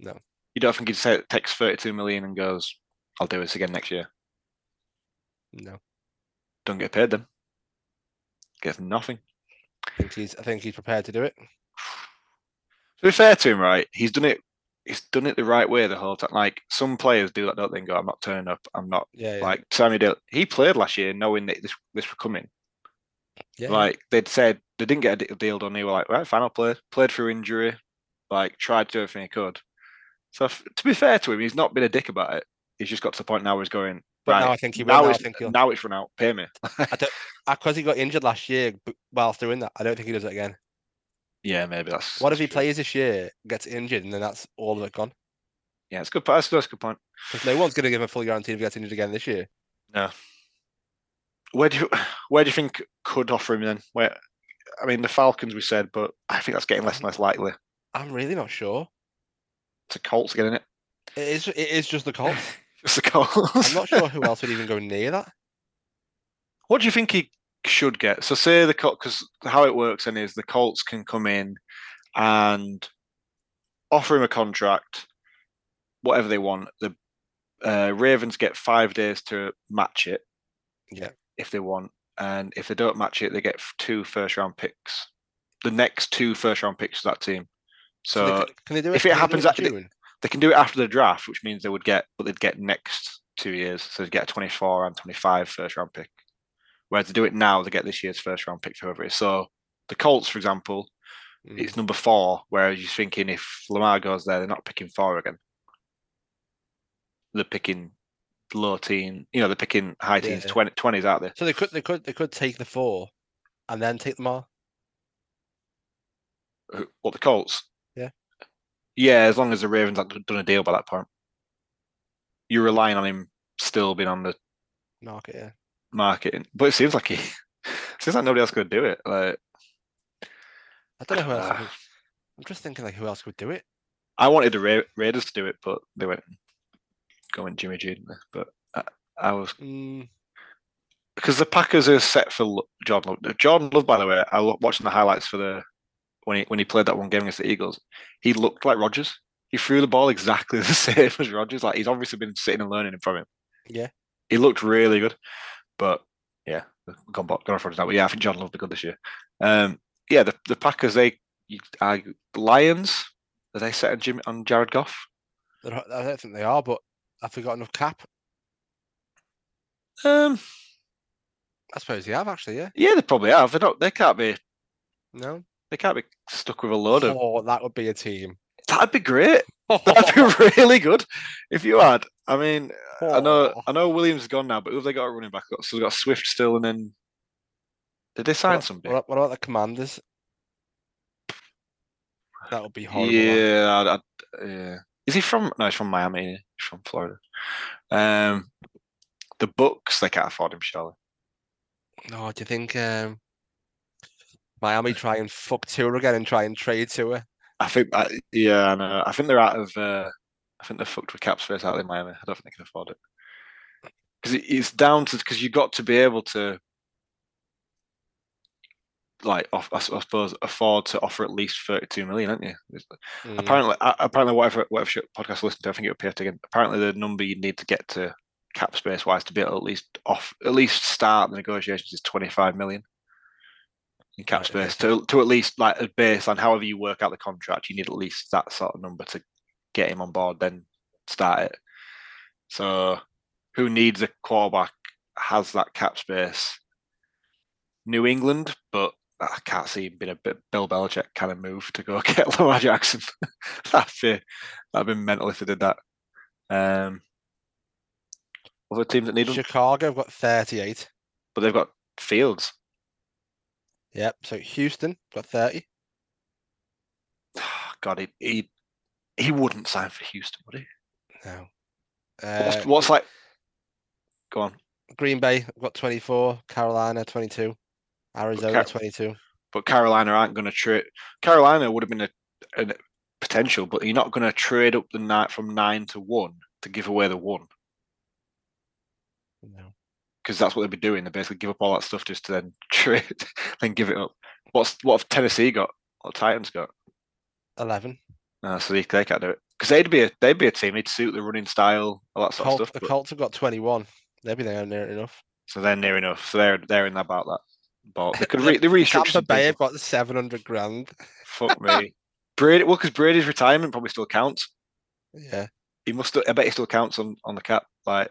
No. You don't think he'd say takes 32 million and goes, I'll do this again next year. No, Don't get paid then. Gets nothing. I think he's. I think he's prepared to do it. To be fair to him, right, he's done it he's done it the right way the whole time. Like some players do that, don't they? And go, I'm not turning up, I'm not Yeah, yeah. like Sammy Dale. He played last year knowing that this this was coming. yeah. Like they'd said they didn't get a deal done. They were like, right, final play, played through injury, like tried to do everything he could. So f- to be fair to him, he's not been a dick about it. He's just got to the point now where he's going. But right, now I think he will. now Now I it's, think he'll. now it's run out. Pay me. I don't Because he got injured last year whilst doing that, I don't think he does it again. Yeah, maybe that's. What if he plays this year, gets injured, and then that's all of it gone? Yeah, it's good. That's, that's a good point. Because no one's going to give him a full guarantee if he gets injured again this year. No. Where do you where do you think could offer him then? Where I mean the Falcons we said, but I think that's getting less and less likely. I'm really not sure. It's a Colts getting it. It is. It is just the Colts. It's the Colts. I'm not sure who else would even go near that. What do you think he should get? So say the Colts, because how it works then is the Colts can come in and offer him a contract, whatever they want. The uh, Ravens get five days to match it. Yeah. If they want, and if they don't match it, they get two first round picks. The next two first round picks to that team. So they can they do it? if it they happens June? they can do it after the draft, which means they would get, but they'd get next two years. So they'd get a 24 and 25 first round pick. Whereas to do it now, to get this year's first round pick, whoever it is. So the Colts, for example, Mm. it's number four. Whereas you're thinking if Lamar goes there, they're not picking four again. They're picking low teen, you know, they're picking high teens, yeah. 20, 20s out there. So they could. They could. They could take the four, and then take them all. What, the Colts? Yeah. Yeah, as long as the Ravens have done a deal by that point. You're relying on him still being on the Market. Yeah. Marketing. But it seems like he seems like nobody else could do it. Like I don't know who else. Ah. would- I'm just thinking like who else could do it. I wanted the Ra- Raiders to do it, but they went going Jimmy G. But I, I was Mm, because the Packers are set for Jordan Love. Jordan Love, by the way, I was watching the highlights for the when he when he played that one game against the Eagles. He looked like Rodgers. He threw the ball exactly the same as Rodgers. Like he's obviously been sitting and learning from him. Yeah. he looked really good. But yeah, gone back, gone off Rodgers now. But yeah, I think Jordan Love will be good this year. Um, yeah, the the Packers they are Lions. Are they set on Jim on Jared Goff? I don't think they are, but have we got enough cap? Um, I suppose they have actually. Yeah. yeah, they probably have. They don't. They can't be. No. They can't be stuck with a load of. Oh, that would be a team. That'd be great. That'd be really good if you had. I mean, I know. I know Williams is gone now, but who have they got a running back? So they've got Swift still, and then did they sign What, somebody? what, what about the Commanders? That would be horrible. Yeah, I'd, I'd- yeah. Is he from? No, he's from Miami. He's from Florida. Um, the books they can't afford him, surely. No, do you think um, Miami try and fuck Tua again and try and trade Tua? I think, I, yeah, I know. I think they're out of. Uh, I think they're fucked with cap space out in Miami. I don't think they can afford it because it, it's down to because you've got to be able to, like, off, I, I suppose, afford to offer at least thirty-two million, aren't you? Mm, Apparently, uh, apparently, whatever whatever podcast I listen to, I think it appeared again. Apparently, the number you need to get to cap space wise to be able to at least off at least start the negotiations is twenty-five million in cap space to to at least like a baseline. However, you work out the contract, you need at least that sort of number to get him on board. Then start it. So, who needs a quarterback has that cap space? New England, but I can't see him being a bit Bill Belichick kind of move to go get Lamar Jackson. that'd be that'd be mental if they did that. Um, other teams that need them, Chicago have got 38. but they've got Fields. Yep. So Houston got 30. God, he he, he wouldn't sign for Houston, would he? No. What's, Uh, what's like? Go on. Green Bay got 24. Carolina 22. Arizona Car- 22. But Carolina aren't going to trade. Carolina would have been a, a potential, but you're not going to trade up the night from nine to one to give away the one No. Because that's what they'd be doing. They basically give up all that stuff just to then trade, then give it up. What's what have Tennessee got? What Titans got? 11. Uh, so they, they can't do it because they'd be a they'd be a team. They'd suit the running style, all that sort Colt, of the stuff. but- Colts have got 21. Maybe they're near enough. so they're near enough. So they're they're in about that. But they could re- they restructure. Tampa Bay have got the 700 grand. Fuck me. Brady, well, because Brady's retirement probably still counts. Yeah. He must. I bet he still counts on on the cap. Like,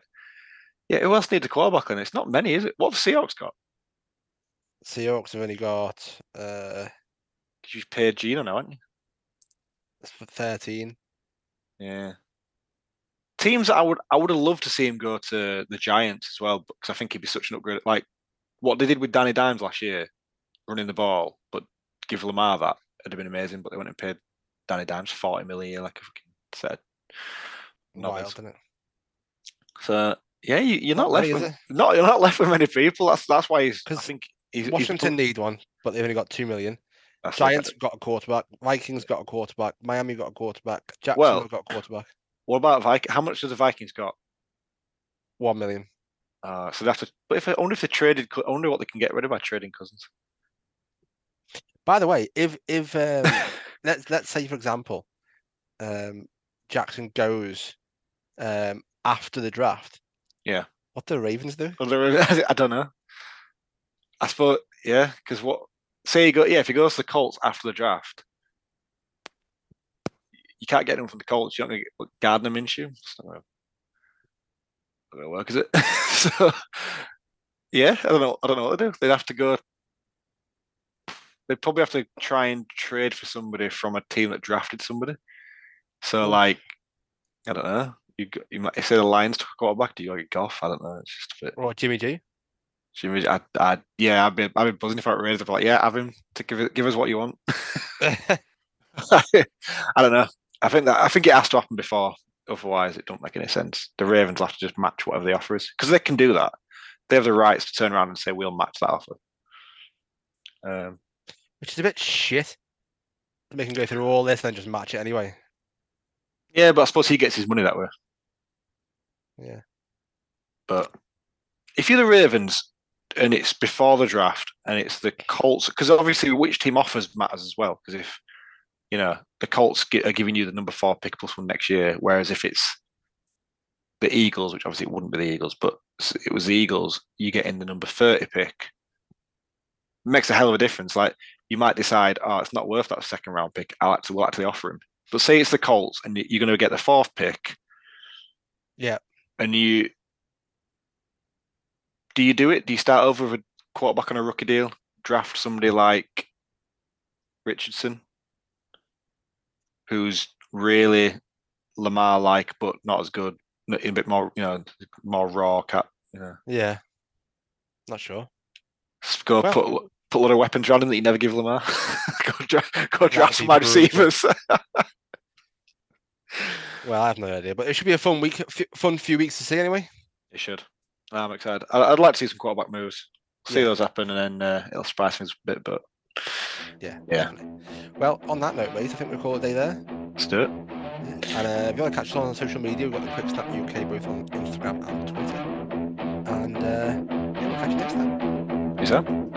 yeah. Who else needs a quarterback on it? It's not many, is it? What have the Seahawks got? Seahawks have only got uh You've paid Geno now, haven't you? it's for 13. Yeah. Teams that I would I would have loved to see him go to the Giants as well, because I think he'd be such an upgrade. Like what they did with Danny Dimes last year, running the ball, but give Lamar that it'd have been amazing. But they went and paid Danny Dimes forty million a year, like a fucking set. Wild, isn't it? So yeah, you, you're Not not, left with not you're not left with many people. That's that's why he's. I think he's, he's Washington put- need one, but they've only got 2 million. that's Giants got a quarterback. Vikings got a quarterback. Miami got a quarterback. Jacksonville Well- got a quarterback. What about Viking? How much does the Vikings got? 1 million. Uh, so that's to. But if only if they traded, only what they can get rid of by trading Cousins. By the way, if if um, let's let's say for example, um, Jackson goes um, after the draft. Yeah. What do the Ravens do? Well, I don't know. I suppose, yeah, because what? Say you go, yeah, if he goes to the Colts after the draft, you can't get him from the Colts. You're not going to get what, Gardner Minshew. It's not going to work, is it? so, yeah, I don't know. I don't know what to do. They'd have to go. They'd probably have to try and trade for somebody from a team that drafted somebody. So, hmm. like, I don't know. You you might say the Lions took a quarterback. Do you go get Goff? I don't know. It's just a bit. Or Jimmy G? Jimmy, I, I, yeah, I've been, I'd be buzzing if I Raiders. I'd be like, yeah, have him to give it, give us what you want. I don't know. I think that I think it has to happen before. Otherwise, it don't make any sense. The Ravens have to just match whatever the offer is because they can do that. They have the rights to turn around and say we'll match that offer. Um, Which is a bit shit. They can go through all this and then just match it anyway. yeah, but I suppose he gets his money that way. Yeah. But if you're the Ravens and it's before the draft and it's the Colts, because obviously which team offers matters as well. Because if you know the Colts are giving you the number four pick plus one next year, whereas if it's the Eagles, which obviously it wouldn't be the Eagles, but it was the Eagles, you get in the number 30 pick. It makes a hell of a difference. Like you might decide, oh, it's not worth that second round pick. I'll actually, we'll actually offer him. But say it's the Colts and you're going to get the fourth pick. Yeah. And you, do you do it? Do you start over with a quarterback on a rookie deal? Draft somebody like Richardson, who's really Lamar like, but not as good a bit more, you know, more raw cat. You know. Yeah. Not sure. Go well, put put a lot of weapons around him that you never give Lamar. go, dra- go draft some wide receivers. well, I have no idea, but it should be a fun week, fun few weeks to see anyway. It should. I'm excited. I'd like to see some quarterback moves. See yeah. those happen, and then uh, it'll surprise things a bit. But yeah, yeah. Definitely. Well, on that note, mate, I think we'll call it a day there. Let's do it. And uh, if you want to catch us on social media, we've got the Quick Snap UK both on Instagram and Twitter. And uh, yeah, we'll catch you next time. Peace out.